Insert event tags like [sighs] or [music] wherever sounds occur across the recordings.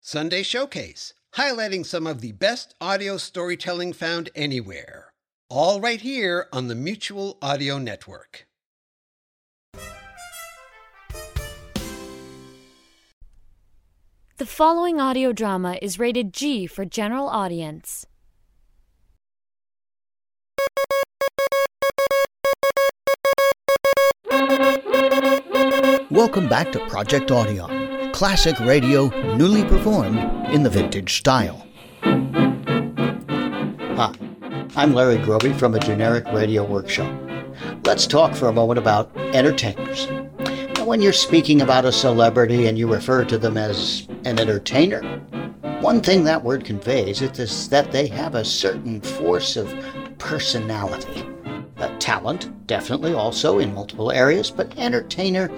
Sunday Showcase, highlighting some of the best audio storytelling found anywhere. All right here on the Mutual Audio Network. The following audio drama is rated G for general audience. Welcome back to Project Audion, classic radio newly performed in the vintage style. Hi, I'm Larry Groebe from a generic radio workshop. Let's talk for a moment about entertainers. Now, when you're speaking about a celebrity and you refer to them as an entertainer, one thing that word conveys is that they have a certain force of personality. Uh, talent, definitely also in multiple areas, but entertainer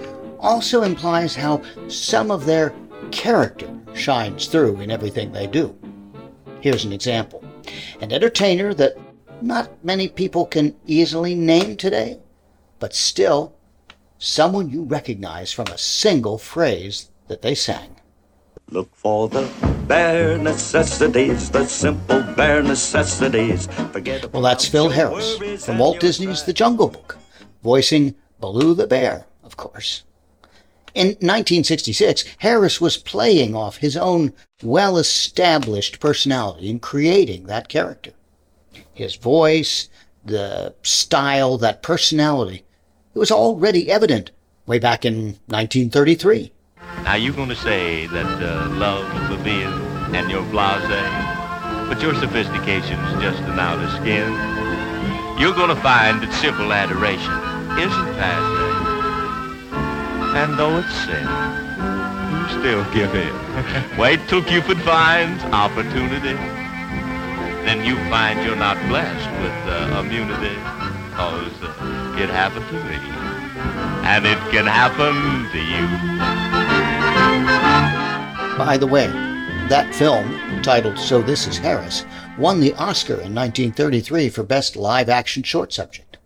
also implies how some of their character shines through in everything they do. Here's an example an entertainer that not many people can easily name today, but still someone you recognize from a single phrase that they sang. Look for the bare necessities, the simple bare necessities. Forget Well, that's Phil Harris from Walt Disney's The Jungle Book, voicing Baloo the Bear, of course. In 1966, Harris was playing off his own well established personality in creating that character. His voice, the style, that personality, it was already evident way back in 1933. Now you're going to say that uh, love will be in and your blase, but your sophistication's just an outer skin. You're going to find that simple adoration isn't passe. And though it's sin, you still give in. [laughs] Wait till Cupid finds opportunity. Then you find you're not blessed with uh, immunity, cause uh, it happened to me. And it can happen to you. By the way, that film, titled So This Is Harris, won the Oscar in 1933 for Best Live Action Short Subject.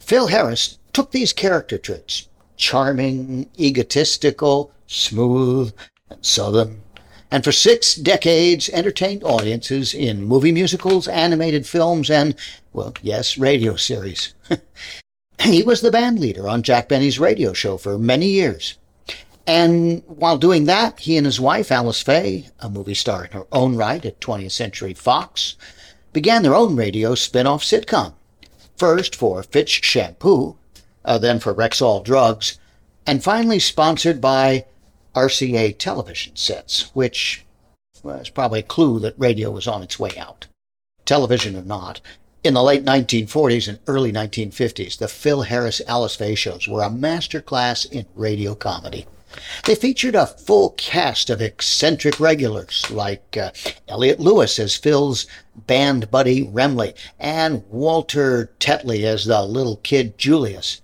Phil Harris took these character traits charming, egotistical, smooth, and southern and for six decades entertained audiences in movie musicals, animated films, and, well, yes, radio series. [laughs] he was the band leader on Jack Benny's radio show for many years. And while doing that, he and his wife, Alice Faye, a movie star in her own right at 20th Century Fox, began their own radio spin-off sitcom. First for Fitch Shampoo, uh, then for Rexall Drugs, and finally sponsored by RCA television sets, which was probably a clue that radio was on its way out. Television or not, in the late 1940s and early 1950s, the Phil Harris Alice Faye shows were a masterclass in radio comedy. They featured a full cast of eccentric regulars like uh, Elliot Lewis as Phil's band buddy Remley and Walter Tetley as the little kid Julius.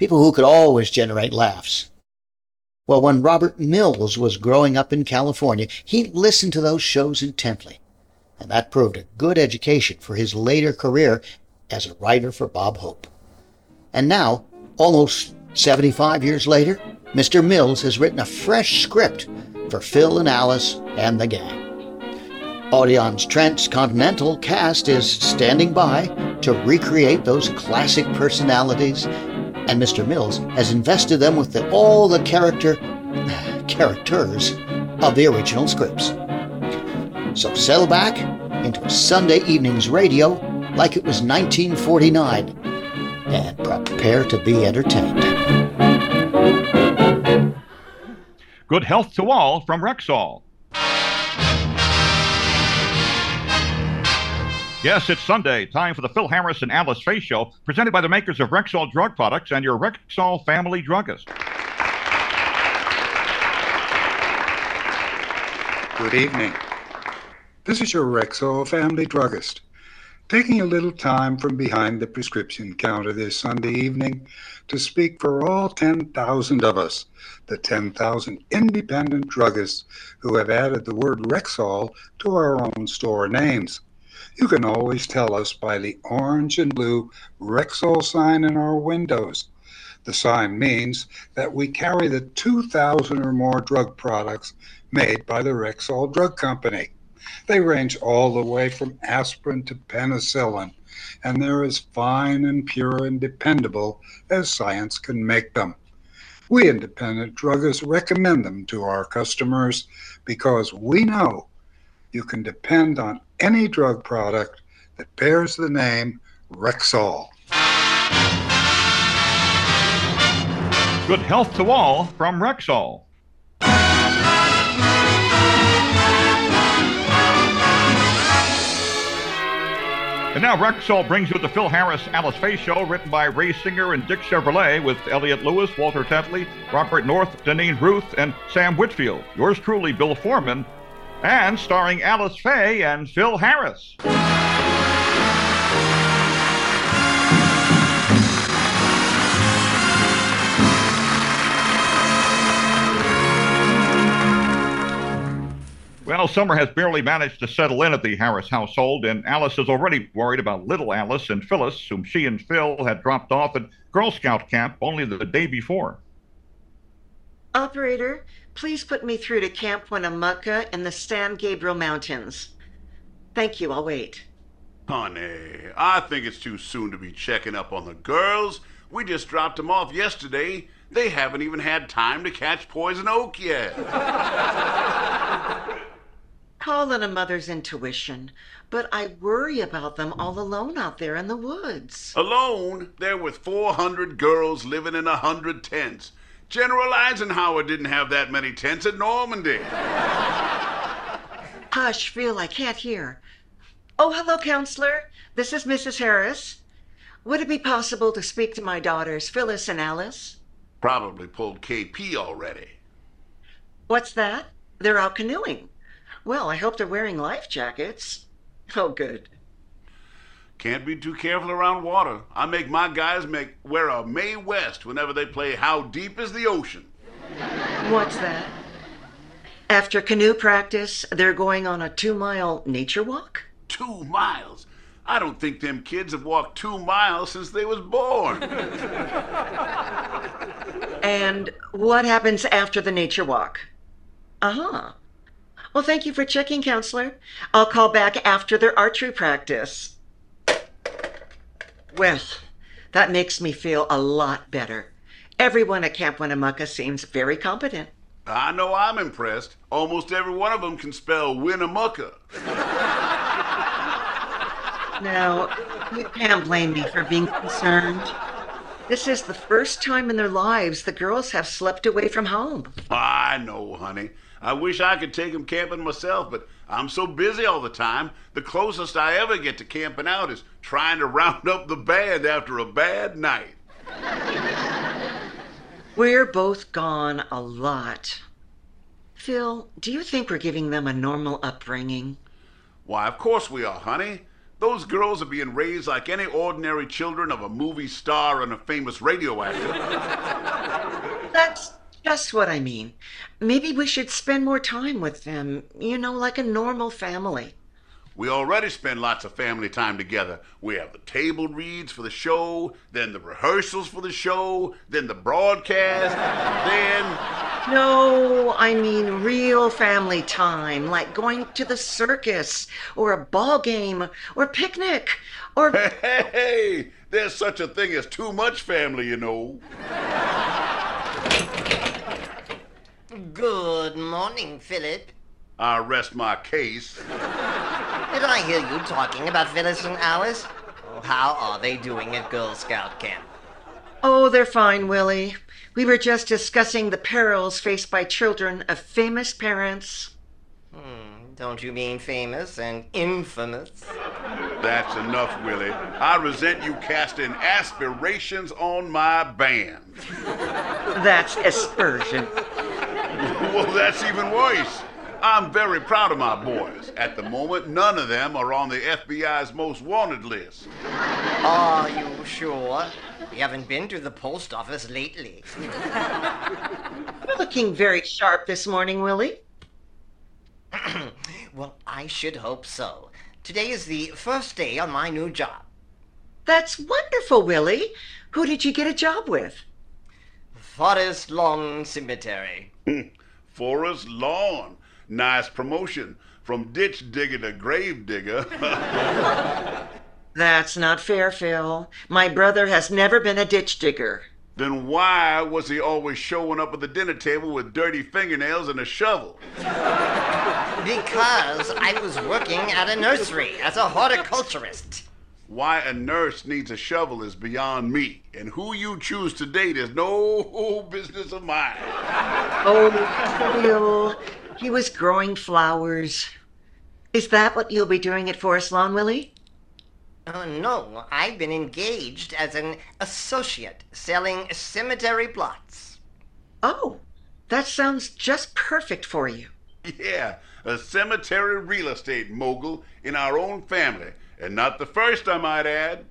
People who could always generate laughs. Well, when Robert Mills was growing up in California, he listened to those shows intently, and that proved a good education for his later career as a writer for Bob Hope. And now, almost 75 years later, Mr. Mills has written a fresh script for Phil and Alice and the gang. Audion's Transcontinental cast is standing by to recreate those classic personalities and Mr. Mills has invested them with the, all the character characters of the original scripts. So settle back into a Sunday evening's radio like it was 1949 and prepare to be entertained. Good health to all from Rexall. Yes, it's Sunday, time for the Phil Harris and Alice Faye Show, presented by the makers of Rexall Drug Products and your Rexall family druggist. Good evening. This is your Rexall family druggist, taking a little time from behind the prescription counter this Sunday evening to speak for all 10,000 of us, the 10,000 independent druggists who have added the word Rexall to our own store names. You can always tell us by the orange and blue Rexall sign in our windows. The sign means that we carry the 2,000 or more drug products made by the Rexall Drug Company. They range all the way from aspirin to penicillin, and they're as fine and pure and dependable as science can make them. We independent druggists recommend them to our customers because we know you can depend on any drug product that bears the name Rexall. Good health to all from Rexall. And now Rexall brings you the Phil Harris Alice Faye Show, written by Ray Singer and Dick Chevillat, with Elliot Lewis, Walter Tetley, Robert North, Jeanine Roos, and Sam Whitfield. Yours truly, Bill Foreman, and starring Alice Faye and Phil Harris. Well, summer has barely managed to settle in at the Harris household, and Alice is already worried about little Alice and Phyllis, whom she and Phil had dropped off at Girl Scout camp only the day before. Operator, please put me through to Camp Winnemucca in the San Gabriel Mountains. Thank you, I'll wait. Honey, I think it's too soon to be checking up on the girls. We just dropped them off yesterday. They haven't even had time to catch poison oak yet. [laughs] Call it a mother's intuition, but I worry about them all alone out there in the woods. Alone, they're with 400 girls living in a 100 tents. General Eisenhower didn't have that many tents at Normandy. Hush, Phil, I can't hear. Oh, hello, counselor. This is Mrs. Harris. Would it be possible to speak to my daughters, Phyllis and Alice? Probably pulled KP already. What's that? They're out canoeing. Well, I hope they're wearing life jackets. Oh, good. Can't be too careful around water. I make my guys make wear a Mae West whenever they play How Deep is the Ocean. What's that? After canoe practice, they're going on a two mile nature walk? Two miles? I don't think them kids have walked two miles since they was born. And what happens after the nature walk? Uh huh. Well, thank you for checking, counselor. I'll call back after their archery practice. Well, that makes me feel a lot better. Everyone at Camp Winnemucca seems very competent. I know I'm impressed. Almost every one of them can spell Winnemucca. [laughs] Now, you can't blame me for being concerned. This is the first time in their lives the girls have slept away from home. I know, honey. I wish I could take them camping myself, but I'm so busy all the time. The closest I ever get to camping out is trying to round up the band after a bad night. We're both gone a lot. Phil, do you think we're giving them a normal upbringing? Why, of course we are, honey. Those girls are being raised like any ordinary children of a movie star and a famous radio actor. That's just what I mean. Maybe we should spend more time with them, you know, like a normal family. We already spend lots of family time together. We have the table reads for the show, then the rehearsals for the show, then the broadcast, then. No, I mean real family time, like going to the circus, or a ball game, or picnic, or. Hey, hey, hey, there's such a thing as too much family, you know. Good morning, Philip. I rest my case. Did I hear you talking about Phyllis and Alice? Oh, how are they doing at Girl Scout camp? Oh, they're fine, Willie. We were just discussing the perils faced by children of famous parents. Hmm, don't you mean famous and infamous? That's enough, Willie. I resent you casting aspirations on my band. That's aspersion. [laughs] well, that's even worse. I'm very proud of my boys. At the moment, none of them are on the FBI's most wanted list. Are you sure? We haven't been to the post office lately. [laughs] Looking very sharp this morning, Willie. [clears throat] well, I should hope so. Today is the first day on my new job. That's wonderful, Willie. Who did you get a job with? Forest Lawn Cemetery. [laughs] Forest Lawn. Nice promotion. From ditch digger to grave digger. [laughs] That's not fair, Phil. My brother has never been a ditch digger. Then why was he always showing up at the dinner table with dirty fingernails and a shovel? [laughs] Because I was working at a nursery as a horticulturist. Why a nurse needs a shovel is beyond me, and who you choose to date is no [laughs] business of mine. Oh, Phil, he was growing flowers. Is that what you'll be doing at Forest Lawn, Willie? Oh, no, I've been engaged as an associate selling cemetery plots. Oh, that sounds just perfect for you. Yeah, a cemetery real estate mogul in our own family, and not the first, I might add.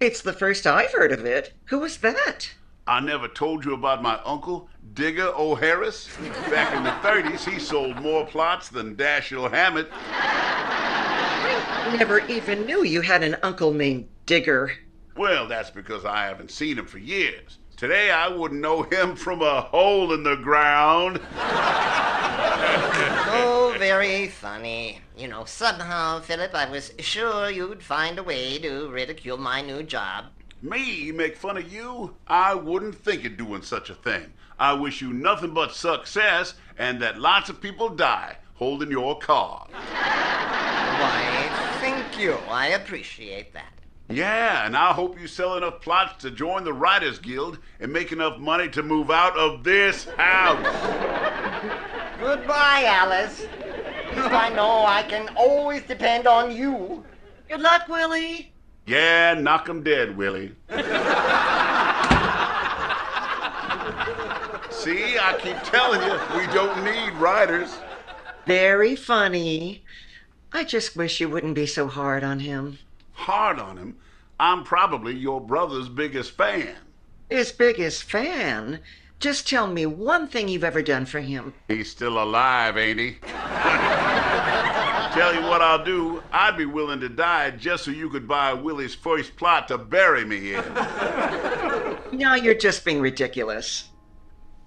It's the first I've heard of it. Who was that? I never told you about my uncle, Digger O'Harris. Back in the 30s, he sold more plots than Dashiell Hammett. I never even knew you had an uncle named Digger. Well, that's because I haven't seen him for years. Today, I wouldn't know him from a hole in the ground. Oh, very funny. You know, somehow, Philip, I was sure you'd find a way to ridicule my new job. Me make fun of you? I wouldn't think of doing such a thing. I wish you nothing but success and that lots of people die holding your cause. Why, thank you. I appreciate that. Yeah, and I hope you sell enough plots to join the Writers Guild and make enough money to move out of this house. [laughs] Goodbye, Alice. I know I can always depend on you. Good luck, Willie. Yeah, knock 'em dead, Willie. See, I keep telling you, we don't need writers. Very funny. I just wish you wouldn't be so hard on him. Hard on him? I'm probably your brother's biggest fan. His biggest fan? Just tell me one thing you've ever done for him. He's still alive, ain't he? [laughs] Tell you what I'll do. I'd be willing to die just so you could buy Willie's first plot to bury me in. [laughs] Now you're just being ridiculous.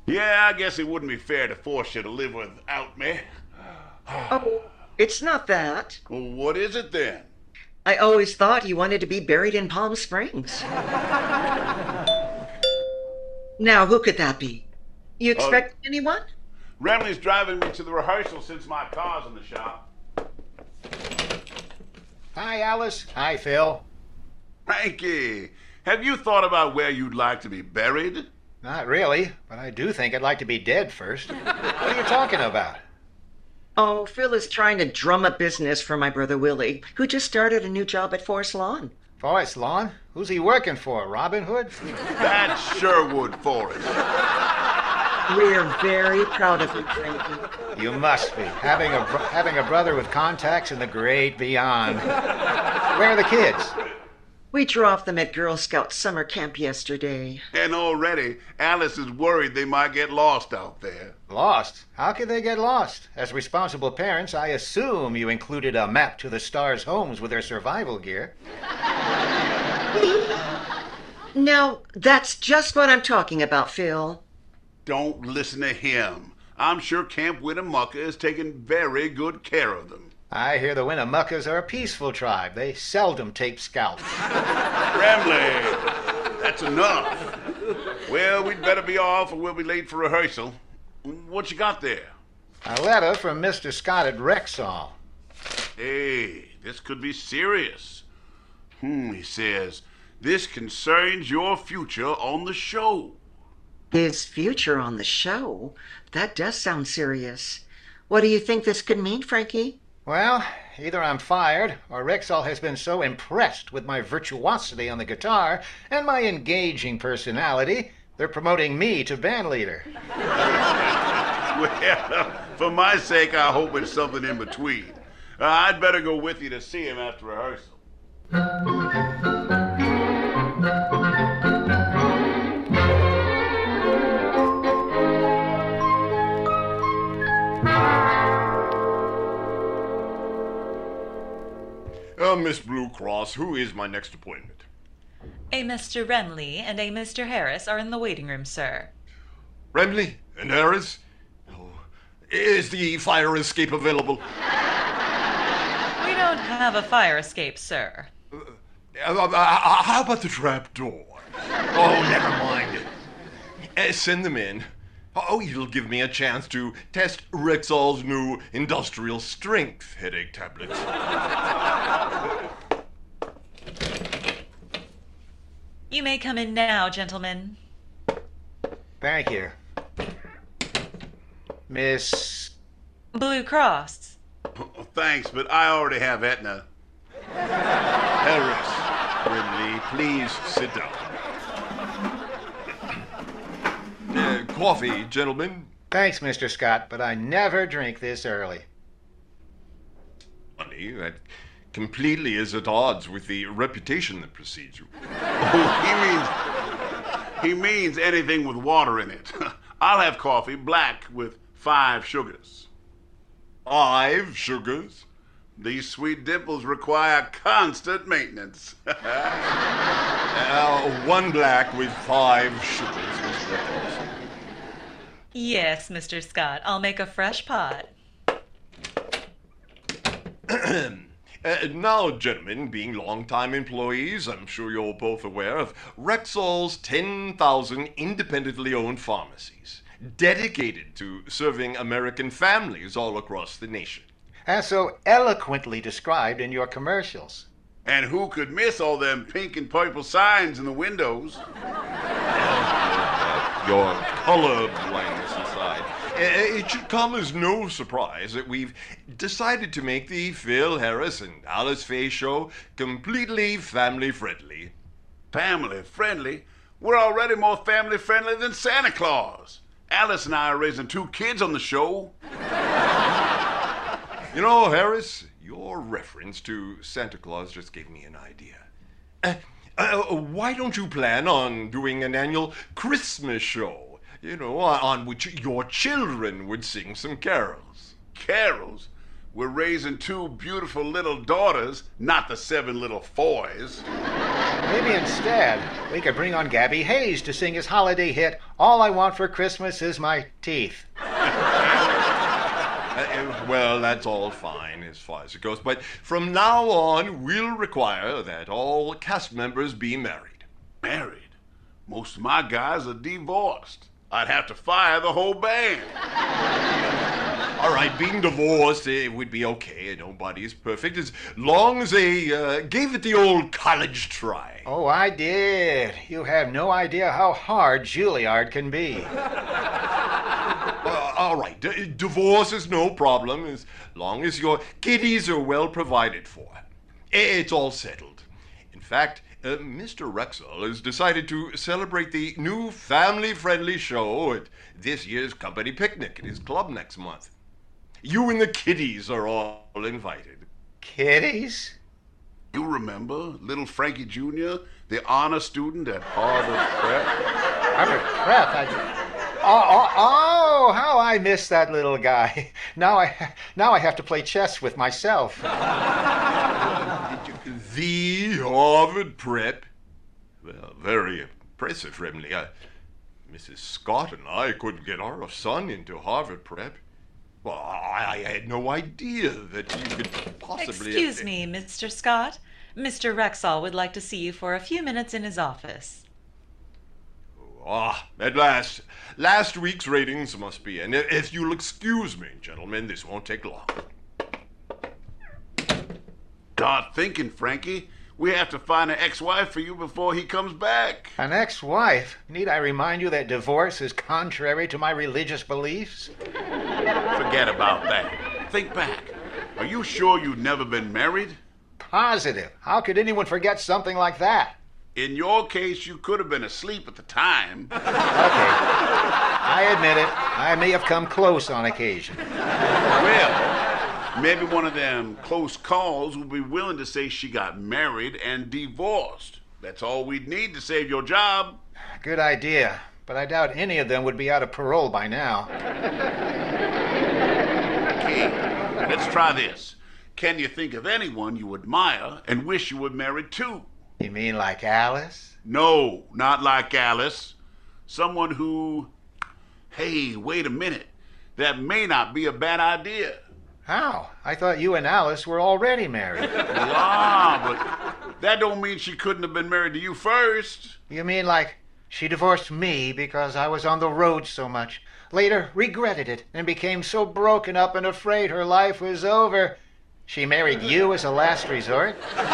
Yeah, I guess it wouldn't be fair to force you to live without me. [sighs] oh, it's not that. Well, what is it then? I always thought you wanted to be buried in Palm Springs. [laughs] now, who could that be? You expect uh, anyone? Remley's driving me to the rehearsal since my car's in the shop. Hi, Alice. Hi, Phil. Frankie, have you thought about where you'd like to be buried? Not really, but I do think I'd like to be dead first. [laughs] what are you talking about? Oh, Phil is trying to drum up business for my brother Willie, who just started a new job at Forest Lawn. Forest Lawn? Who's he working for? Robin Hood? That's Sherwood Forest. We're very proud of you, Frankie. You must be. Having a, having a brother with contacts in the great beyond. Where are the kids? We dropped them at Girl Scout summer camp yesterday. And already, Alice is worried they might get lost out there. Lost? How could they get lost? As responsible parents, I assume you included a map to the stars' homes with their survival gear. [laughs] now, that's just what I'm talking about, Phil. Don't listen to him. I'm sure Camp Winnemucca is taking very good care of them. I hear the Winnemuccas are a peaceful tribe. They seldom take scalps. [laughs] Remley, that's enough. Well, we'd better be off or we'll be late for rehearsal. What you got there? A letter from Mr. Scott at Rexall. Hey, this could be serious. Hmm, he says, this concerns your future on the show. His future on the show? That does sound serious. What do you think this could mean, Frankie? Well, either I'm fired, or Rexall has been so impressed with my virtuosity on the guitar and my engaging personality, they're promoting me to band leader. [laughs] well, For my sake, I hope it's something in between. Uh, I'd better go with you to see him after rehearsal. Uh, Miss Blue Cross, who is my next appointment? A Mr. Remley and a Mr. Harris are in the waiting room, sir. Remley and Harris? Oh, is the fire escape available? [laughs] We don't have a fire escape, sir. Uh, uh, uh, how about the trap door? Oh, never mind. Uh, send them in. Oh, it'll give me a chance to test Rexall's new industrial strength headache tablets. You may come in now, gentlemen. Thank you. Miss. Blue Cross. Oh, thanks, but I already have Aetna. Harris, Remley, please sit down. Uh, coffee, gentlemen. Thanks, Mr. Scott, but I never drink this early. Funny, that completely is at odds with the reputation that precedes you. Oh, he means he means anything with water in it. [laughs] I'll have coffee black with five sugars. Five sugars? These sweet dimples require constant maintenance. [laughs] uh, one black with five sugars, Mr. Cross. Yes, Mr. Scott. I'll make a fresh pot. [clears throat] uh, now, gentlemen, being long-time employees, I'm sure you're both aware of Rexall's 10,000 independently owned pharmacies, dedicated to serving American families all across the nation. As so eloquently described in your commercials. And who could miss all them pink and purple signs in the windows? [laughs] your color blindness aside, it should come as no surprise that we've decided to make the Phil Harris and Alice Faye show completely family friendly. Family friendly? We're already more family friendly than Santa Claus. Alice and I are raising two kids on the show. [laughs] you know, Harris, your reference to Santa Claus just gave me an idea. Uh, uh, why don't you plan on doing an annual Christmas show? You know, on which your children would sing some carols. Carols? We're raising two beautiful little daughters, not the seven little foys. Maybe instead, we could bring on Gabby Hayes to sing his holiday hit, All I Want for Christmas Is My Teeth. [laughs] Uh, well, that's all fine as far as it goes, but from now on, we'll require that all cast members be married. Married? Most of my guys are divorced. I'd have to fire the whole band. all right, being divorced, it would be okay. Nobody is perfect as long as they uh, gave it the old college try. Oh, I did. You have no idea how hard Juilliard can be. Uh, all right, D- divorce is no problem as long as your kiddies are well provided for. It's all settled. In fact, uh, Mr. Rexall has decided to celebrate the new family friendly show at this year's company picnic at his club next month. You and the kiddies are all invited. Kiddies? You remember little Frankie Jr., the honor student at Harvard Prep? Harvard Prep? I... Oh, oh, oh, how I miss that little guy. [laughs] Now I, now I have to play chess with myself. The Harvard Prep? Well, very impressive, Remley. Uh, Mrs. Scott and I couldn't get our son into Harvard Prep. Well, I, I had no idea that you could possibly. Excuse have... me, Mr. Scott. Mr. Rexall would like to see you for a few minutes in his office. Ah, at last. Last week's ratings must be in. If you'll excuse me, gentlemen, this won't take long. Start thinking, Frankie. We have to find an ex-wife for you before he comes back. An ex-wife? Need I remind you that divorce is contrary to my religious beliefs? Forget about that. Think back. Are you sure you've never been married? Positive. How could anyone forget something like that? In your case, you could have been asleep at the time. Okay. I admit it. I may have come close on occasion. Well, maybe one of them close calls will be willing to say she got married and divorced. That's all we'd need to save your job. Good idea, but I doubt any of them would be out of parole by now. Okay, let's try this. Can you think of anyone you admire and wish you were married to? You mean like Alice? No, not like Alice. Someone who. Hey, wait a minute. That may not be a bad idea. How? I thought you and Alice were already married. [laughs] Ah, but that don't mean she couldn't have been married to you first. You mean like she divorced me because I was on the road so much, later regretted it, and became so broken up and afraid her life was over. She married you as a last resort? [laughs] well,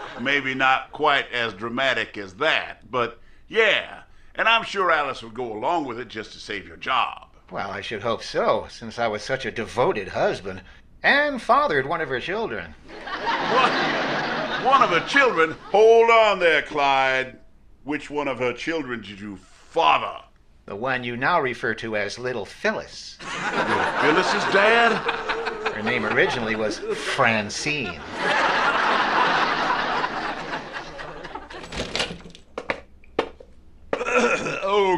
[laughs] maybe not quite as dramatic as that, but yeah. And I'm sure Alice would go along with it just to save your job. Well, I should hope so, since I was such a devoted husband and fathered one of her children. What? One of her children? Hold on there, Clyde. Which one of her children did you father? The one you now refer to as Little Phyllis. Phyllis's dad? Her name originally was Francine.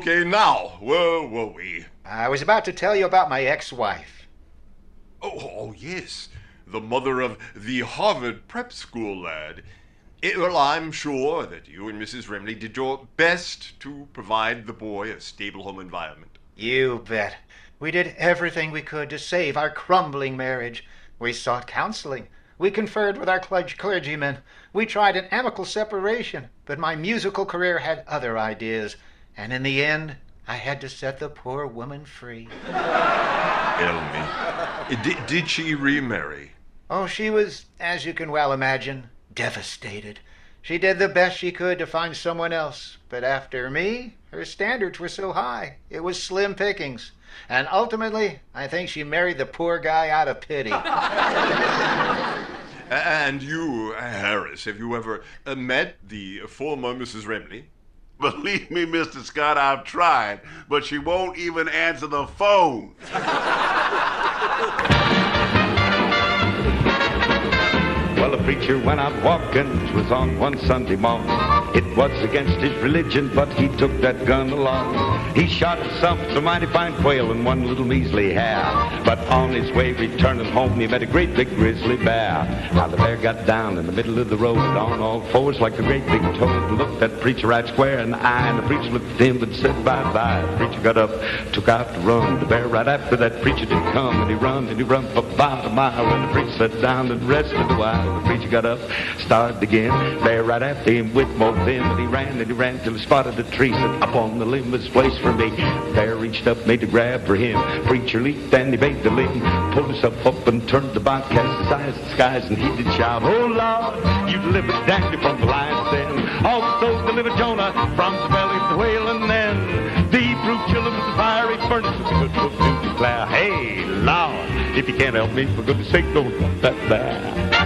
Okay, now, where were we? I was about to tell you about my ex wife. Oh, oh, yes, the mother of the Harvard prep school lad. Eh, well, I'm sure that you and Mrs. Remley did your best to provide the boy a stable home environment. You bet. We did everything we could to save our crumbling marriage. We sought counseling. We conferred with our clergymen. We tried an amicable separation, but my musical career had other ideas. And in the end, I had to set the poor woman free. Remley, did, did she remarry? Oh, she was, as you can well imagine, devastated. She did the best she could to find someone else, but after me, her standards were so high, it was slim pickings. And ultimately, I think she married the poor guy out of pity. [laughs] and you, Harris, have you ever uh, met the former Mrs. Remley? Believe me, Mr. Scott, I've tried, but she won't even answer the phone. Well, the preacher went out walking, it was on one Sunday morning. It was against his religion, but he took that gun along. He shot himself some mighty fine quail and one little measly hare. But on his way returning home, he met a great big grizzly bear. Now the bear got down in the middle of the road on all fours like a great big toad. Looked that preacher right square in the eye, and the preacher looked at him and said bye-bye. The preacher got up, took out to run. The bear right after that preacher did come, and he run, and he run for about a mile. And the preacher sat down and rested a while. The preacher got up, started again. Bear right after him with more vim, and he ran and he ran till he spotted a tree. Said, up on the limb was place for me. Bear reached up, made a grab for him. Preacher leaped and he made the limb, pulled himself up and turned the box, cast his eyes to the skies, and he did shout, Oh Lord, you delivered Daniel from the lion's den. Also delivered Jonah from the belly of the whale, and then the Hebrew children of the fiery furnace with good book to declare, Hey Lord, if you can't help me, for goodness sake, don't that bear.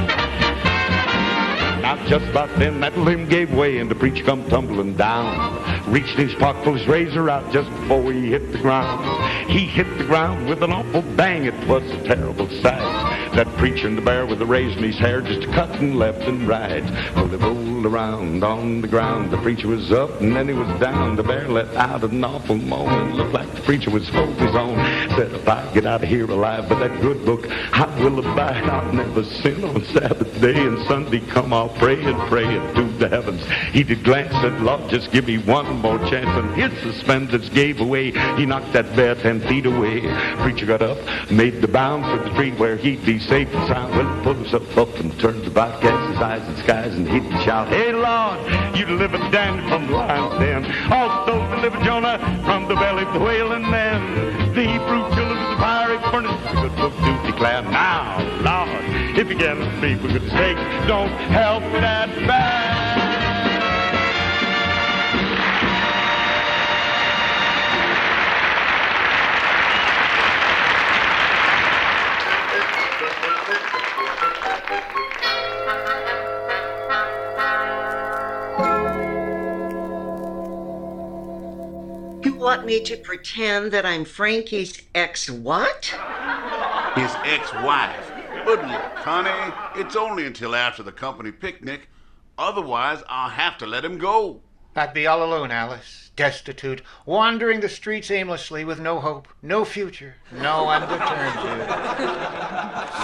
Just about then that limb gave way and the preacher come tumbling down. Reached his pocket, pulled his razor out just before he hit the ground. He hit the ground with an awful bang. It was a terrible sight. That preacher and the bear with the in his hair just cutting left and right. Well, they rolled around on the ground. The preacher was up and then he was down. The bear let out an awful moan. Looked like the preacher was holding his own. Said, if I get out of here alive by that good book, I will abide. I'll never sin on Sabbath day and Sunday come. I'll pray and pray and to the heavens. He did glance at Lord, just give me one more chance. And his suspenders gave away. He knocked that bear ten feet away. Preacher got up, made the bound for the tree where he'd be safe and sound. Well, he pulled himself up and turned about, cast his eyes at skies, and he'd shout, Hey, Lord, you delivered Daniel from the lion's den. Also delivered Jonah from the belly of the and then the Hebrew children of the fiery furnace. The good book do declare, Now, Lord, if you can speak for goodness sake, don't help that bear. Want me to pretend that I'm Frankie's ex what? His ex-wife. But look, honey, it's only until after the company picnic. Otherwise, I'll have to let him go. I'd be all alone, Alice, destitute, wandering the streets aimlessly with no hope, no future, no one to turn to.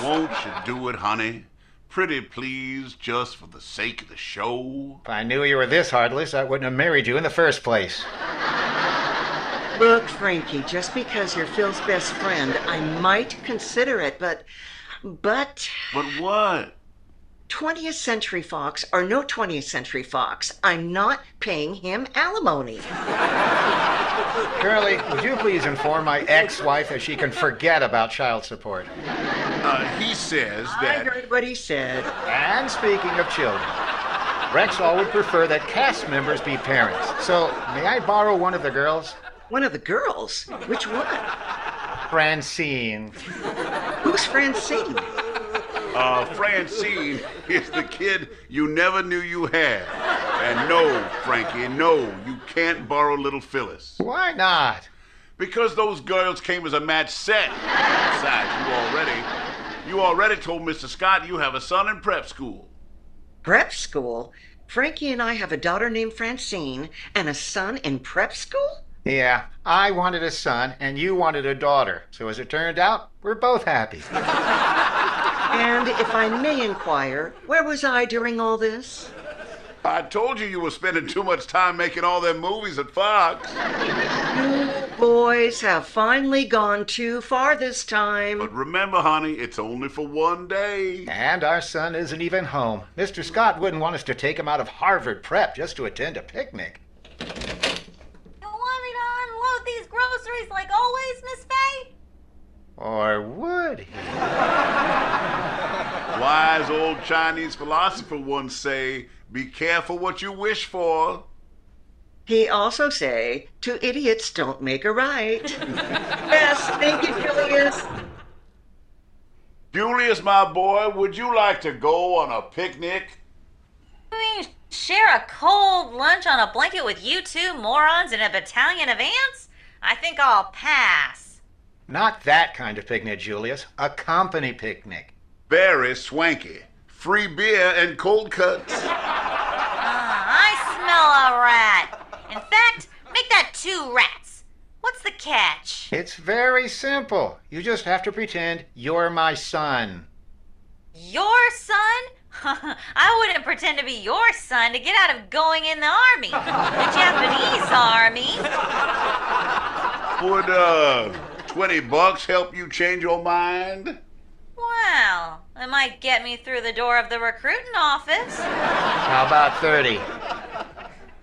Won't you do it, honey? Pretty please, just for the sake of the show. If I knew you were this heartless, I wouldn't have married you in the first place. Look, Frankie, just because you're Phil's best friend, I might consider it, but. But. But what? 20th Century Fox or no 20th Century Fox, I'm not paying him alimony. Curly, would you please inform my ex-wife that she can forget about child support? Uh, he says that. I heard what he said. And speaking of children, Rexall would prefer that cast members be parents. So, may I borrow one of the girls? One of the girls? Which one? Francine. Who's Francine? Uh, Francine is the kid you never knew you had. And no, Frankie, no, you can't borrow little Phyllis. Why not? Because those girls came as a match set. Besides, you already, you already told Mr. Scott you have a son in prep school. Prep school? Frankie and I have a daughter named Francine and a son in prep school? Yeah, I wanted a son and you wanted a daughter. So as it turned out, we're both happy. [laughs] And if I may inquire, where was I during all this? I told you you were spending too much time making all them movies at Fox. You boys have finally gone too far this time. But remember, honey, it's only for one day. And our son isn't even home. Mr. Scott wouldn't want us to take him out of Harvard Prep just to attend a picnic. You want me to unload these groceries like always, Miss Faye? Or would he? [laughs] Wise old Chinese philosopher once say, be careful what you wish for. He also say, two idiots don't make a right. [laughs] yes, thank you, Julius. Julius, my boy, would you like to go on a picnic? I mean, share a cold lunch on a blanket with you two morons and a battalion of ants? I think I'll pass. Not that kind of picnic, Julius. A company picnic. Very swanky. Free beer and cold cuts. Ah, I smell a rat. In fact, make that two rats. What's the catch? It's very simple. You just have to pretend you're my son. Your son? [laughs] I wouldn't pretend to be your son to get out of going in the army. The [laughs] Japanese army. Would, uh, 20 bucks help you change your mind? Well, it might get me through the door of the recruiting office. How about 30?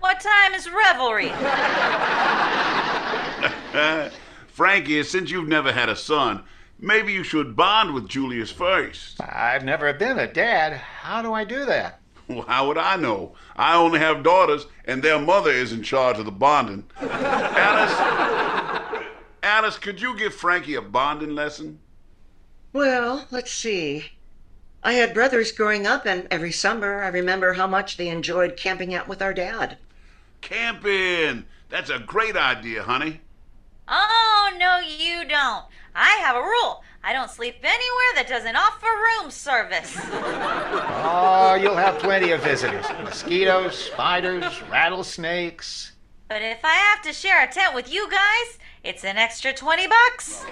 What time is revelry? [laughs] Frankie, since you've never had a son, maybe you should bond with Julius first. I've never been a dad. How do I do that? Well, how would I know? I only have daughters, and their mother is in charge of the bonding. Alice, Alice, could you give Frankie a bonding lesson? Well, let's see. I had brothers growing up, and every summer I remember how much they enjoyed camping out with our dad. Camping! That's a great idea, honey. Oh, no, you don't. I have a rule. I don't sleep anywhere that doesn't offer room service. Oh, you'll have plenty of visitors. Mosquitoes, spiders, rattlesnakes. But if I have to share a tent with you guys, it's an extra 20 bucks.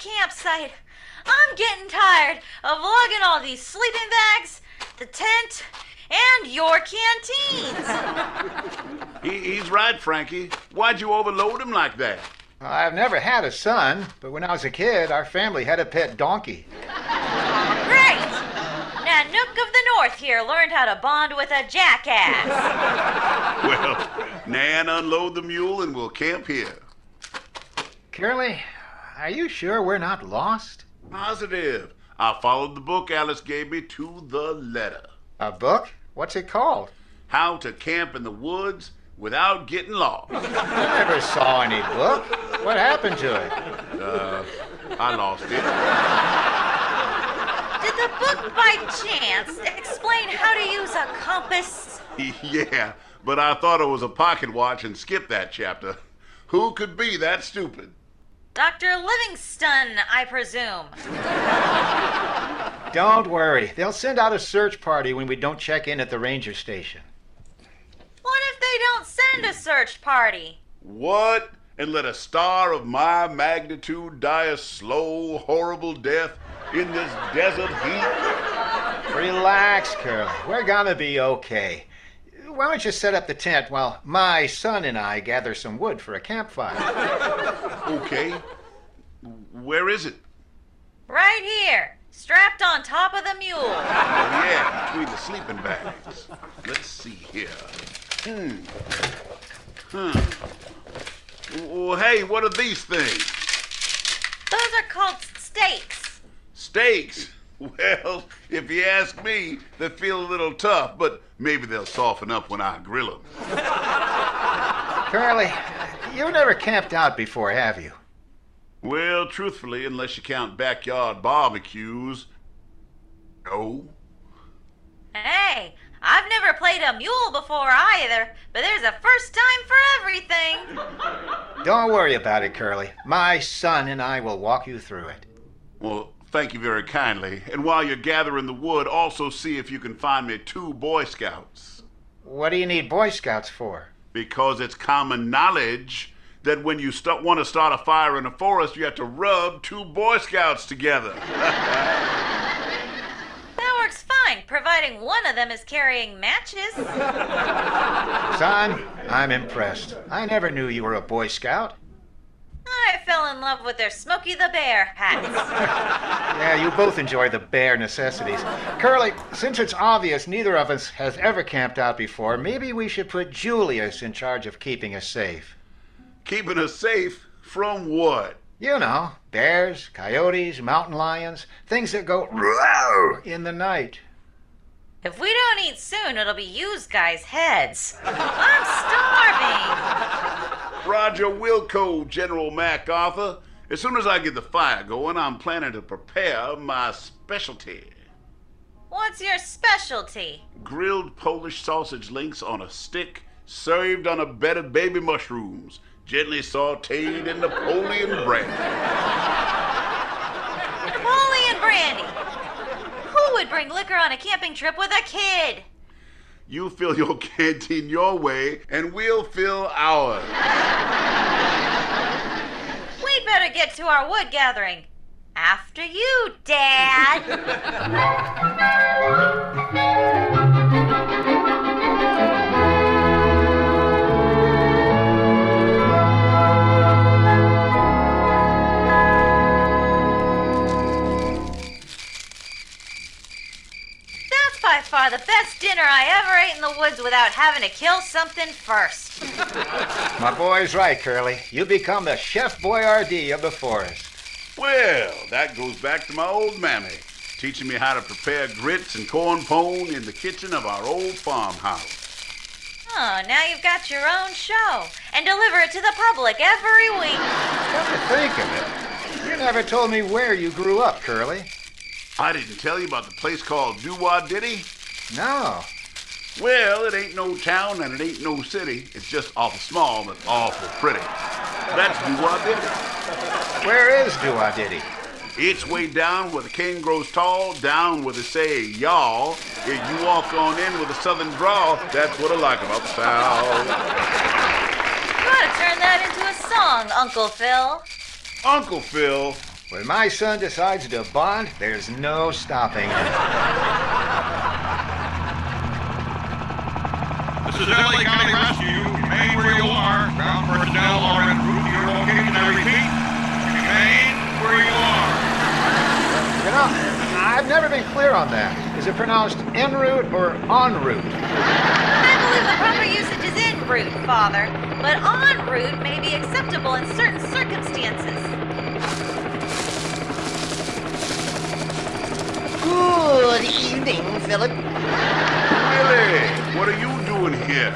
Campsite? I'm getting tired of lugging all these sleeping bags, the tent, and your canteens. [laughs] He, he's right, Frankie. Why'd you overload him like that? I've never had a son, but when I was a kid, our family had a pet donkey. Great! Nanook of the North here learned how to bond with a jackass. [laughs] Well, Nan, unload the mule and we'll camp here. Curly, are you sure we're not lost? Positive. I followed the book Alice gave me to the letter. A book? What's it called? How to Camp in the Woods Without Getting Lost. I [laughs] never saw any book. What happened to it? Uh, I lost it. Did the book by chance explain how to use a compass? [laughs] yeah, but I thought it was a pocket watch and skipped that chapter. Who could be that stupid? Dr. Livingston, I presume. [laughs] Don't worry. They'll send out a search party when we don't check in at the ranger station. What if they don't send a search party? What? And let a star of my magnitude die a slow, horrible death in this desert heat? Relax, Curly. We're gonna be okay. Why don't you set up the tent while my son and I gather some wood for a campfire? [laughs] Okay. Where is it? Right here, strapped on top of the mule. Oh, yeah, between the sleeping bags. Let's see here. Hmm. Hmm. Well, hey, what are these things? Those are called stakes. Steaks. [laughs] Well, if you ask me, they feel a little tough, but maybe they'll soften up when I grill them. Curly, you've never camped out before, have you? Well, truthfully, unless you count backyard barbecues, no. Hey, I've never played a mule before either, but there's a first time for everything. Don't worry about it, Curly. My son and I will walk you through it. Well, thank you very kindly. And while you're gathering the wood, also see if you can find me two Boy Scouts. What do you need Boy Scouts for? Because it's common knowledge that when you st- want to start a fire in a forest, you have to rub two Boy Scouts together. [laughs] That works fine, providing one of them is carrying matches. Son, I'm impressed. I never knew you were a Boy Scout. I fell in love with their Smokey the Bear hats. [laughs] Yeah, you both enjoy the bare necessities. Curly, since it's obvious neither of us has ever camped out before, maybe we should put Julius in charge of keeping us safe. Keeping us safe from what? You know, bears, coyotes, mountain lions, things that go roar [laughs] in the night. If we don't eat soon, it'll be used guys' heads. I'm starving. Roger Wilco, General MacArthur. As soon as I get the fire going, I'm planning to prepare my specialty What's your specialty? grilled Polish sausage links on a stick, served on a bed of baby mushrooms, gently sauteed in Napoleon brandy. Napoleon brandy. Who would bring liquor on a camping trip with a kid? You fill your [laughs] canteen your way, and we'll fill ours. We'd better get to our wood gathering. After you, Dad. [laughs] having to kill something first. [laughs] My boy's right, Curly. You become the Chef Boyardee of the forest. Well, that goes back to my old mammy, teaching me how to prepare grits and corn pone in the kitchen of our old farmhouse. Oh, now you've got your own show and deliver it to the public every week. Come to think of it, you never told me where you grew up, Curly. I didn't tell you about the place called Doo-Wah Diddy? No. Well, it ain't no town and it ain't no city. It's just awful small but awful pretty. That's Doo-Wah Diddy. Where is Doo-Wah-Diddy? It's way down where the king grows tall, down where they say y'all. If you walk on in with a southern drawl, that's what I like about the South. You ought to turn that into a song, Uncle Phil. Uncle Phil. When my son decides to bond, there's no stopping him. This is LA County Rescue. Remain where you are. Ground personnel are en route to your location. I repeat, remain where you are. You know, I've never been clear on that. Is it pronounced en route or en route? I believe the proper usage is en route, Father, but en route may be acceptable in certain circumstances. Good evening, Philip. Billy, what are you doing doing here?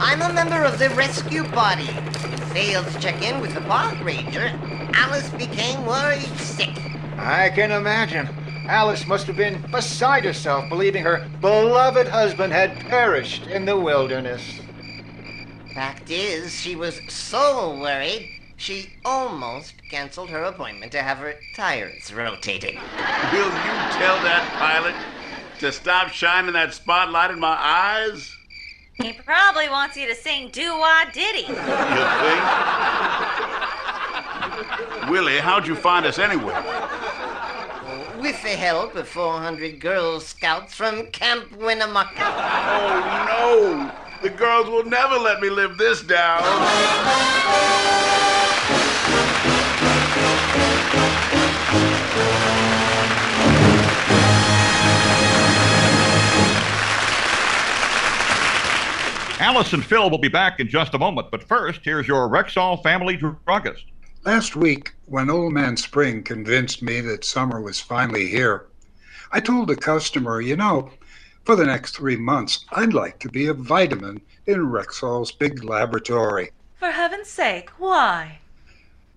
I'm a member of the rescue party. You failed to check in with the park ranger. Alice became worried sick. I can imagine. Alice must have been beside herself, believing her beloved husband had perished in the wilderness. Fact is, she was so worried, she almost canceled her appointment to have her tires rotated. Will you tell that pilot to stop shining that spotlight in my eyes? He probably wants you to sing doo wah diddy. You think? Willie, how'd you find us anyway? With the help of 400 Girl Scouts from Camp Winnemucca. Oh no! The girls will never let me live this down. Alice and Phil will be back in just a moment, but first, here's your Rexall family druggist. Last week, when Old Man Spring convinced me that summer was finally here, I told a customer, you know, for the next three months, I'd like to be a vitamin in Rexall's big laboratory. For heaven's sake, why?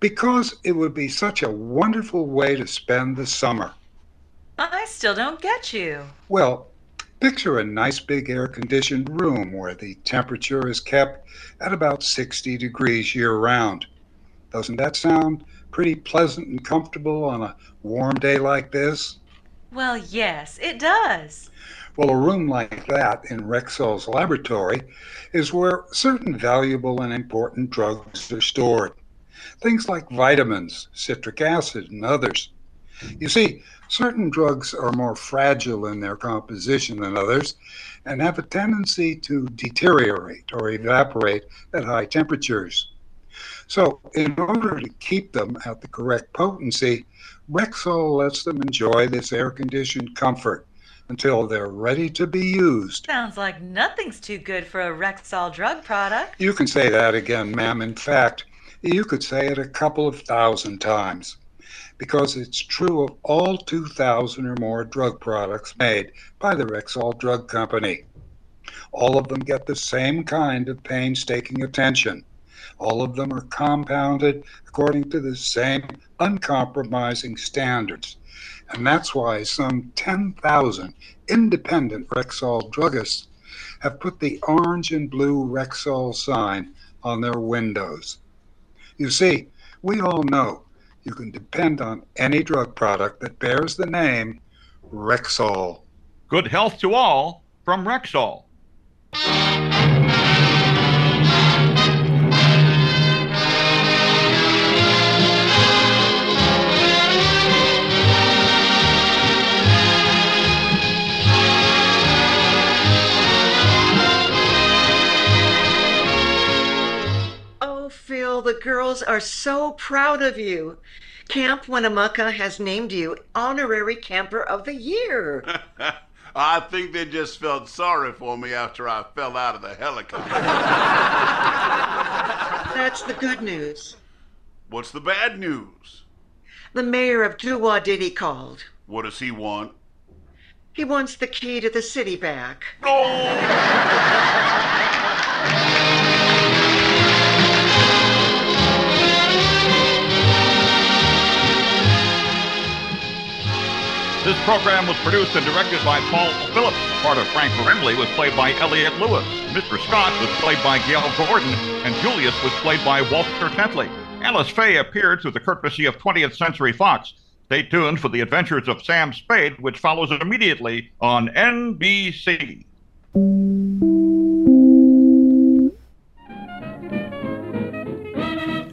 Because it would be such a wonderful way to spend the summer. I still don't get you. Well, picture a nice big air conditioned room where the temperature is kept at about 60 degrees year round. Doesn't that sound pretty pleasant and comfortable on a warm day like this? Well, yes, it does. Well, a room like that in Rexall's laboratory is where certain valuable and important drugs are stored. Things like vitamins, citric acid, and others. You see, certain drugs are more fragile in their composition than others and have a tendency to deteriorate or evaporate at high temperatures. So, in order to keep them at the correct potency, Rexall lets them enjoy this air conditioned comfort until they're ready to be used. Sounds like nothing's too good for a Rexall drug product. You can say that again, ma'am. In fact, you could say it a couple of thousand times because it's true of all 2,000 or more drug products made by the Rexall Drug Company. All of them get the same kind of painstaking attention. All of them are compounded according to the same uncompromising standards. And that's why some 10,000 independent Rexall druggists have put the orange and blue Rexall sign on their windows. You see, we all know you can depend on any drug product that bears the name Rexall. Good health to all from Rexall. The girls are so proud of you. Camp Winnemucca has named you Honorary Camper of the Year. [laughs] I think they just felt sorry for me after I fell out of the helicopter. [laughs] That's the good news. What's the bad news? The mayor of Doo-Wah Diddy called. What does he want? He wants the key to the city back. Oh! [laughs] This program was produced and directed by Paul Phillips. Part of Frank Remley was played by Elliot Lewis. Mr. Scott was played by Gale Gordon, and Julius was played by Walter Tetley. Alice Faye appeared through the courtesy of 20th Century Fox. Stay tuned for the adventures of Sam Spade, which follows immediately on NBC.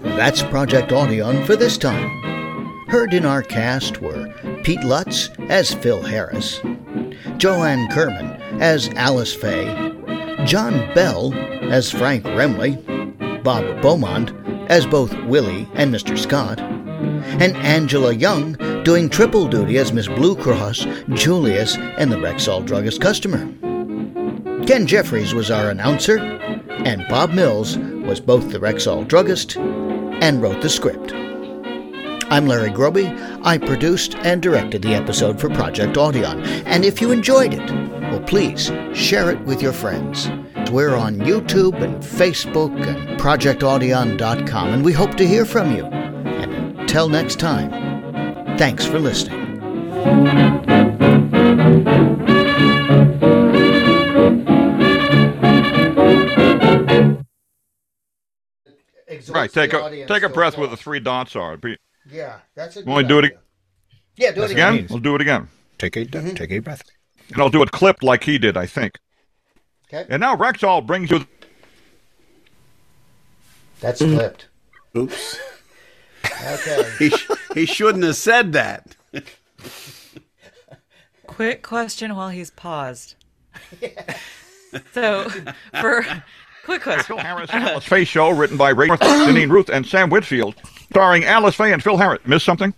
That's Project Audion for this time. Heard in our cast were Pete Lutz as Phil Harris, Joanne Kerman as Alice Faye, John Bell as Frank Remley, Bob Beaumont as both Willie and Mr. Scott, and Angela Young doing triple duty as Miss Blue Cross, Julius, and the Rexall druggist customer. Ken Jeffries was our announcer, and Bob Mills was both the Rexall druggist and wrote the script. I'm Larry Groebe. I produced and directed the episode for Project Audion, and if you enjoyed it, Well, please share it with your friends. We're on YouTube and Facebook and ProjectAudion.com, and we hope to hear from you. And until next time, thanks for listening. Right, take a take a breath where the three dots are. Be- Yeah, that's a Want to do it ag- Yeah, do it again? again. We'll do it again. Take a mm-hmm. take a breath. And I'll do it clipped like he did, I think. Okay. And now Rexall brings you. That's mm-hmm. clipped. Oops. Okay. [laughs] he, sh- he shouldn't have said that. Quick question while he's paused. [laughs] Yeah. So, for quick question. Phil Harris Alice Faye Show, written by Ray North, Ruth, and Sam Whitfield, starring Alice Faye and Phil Harris. Miss something?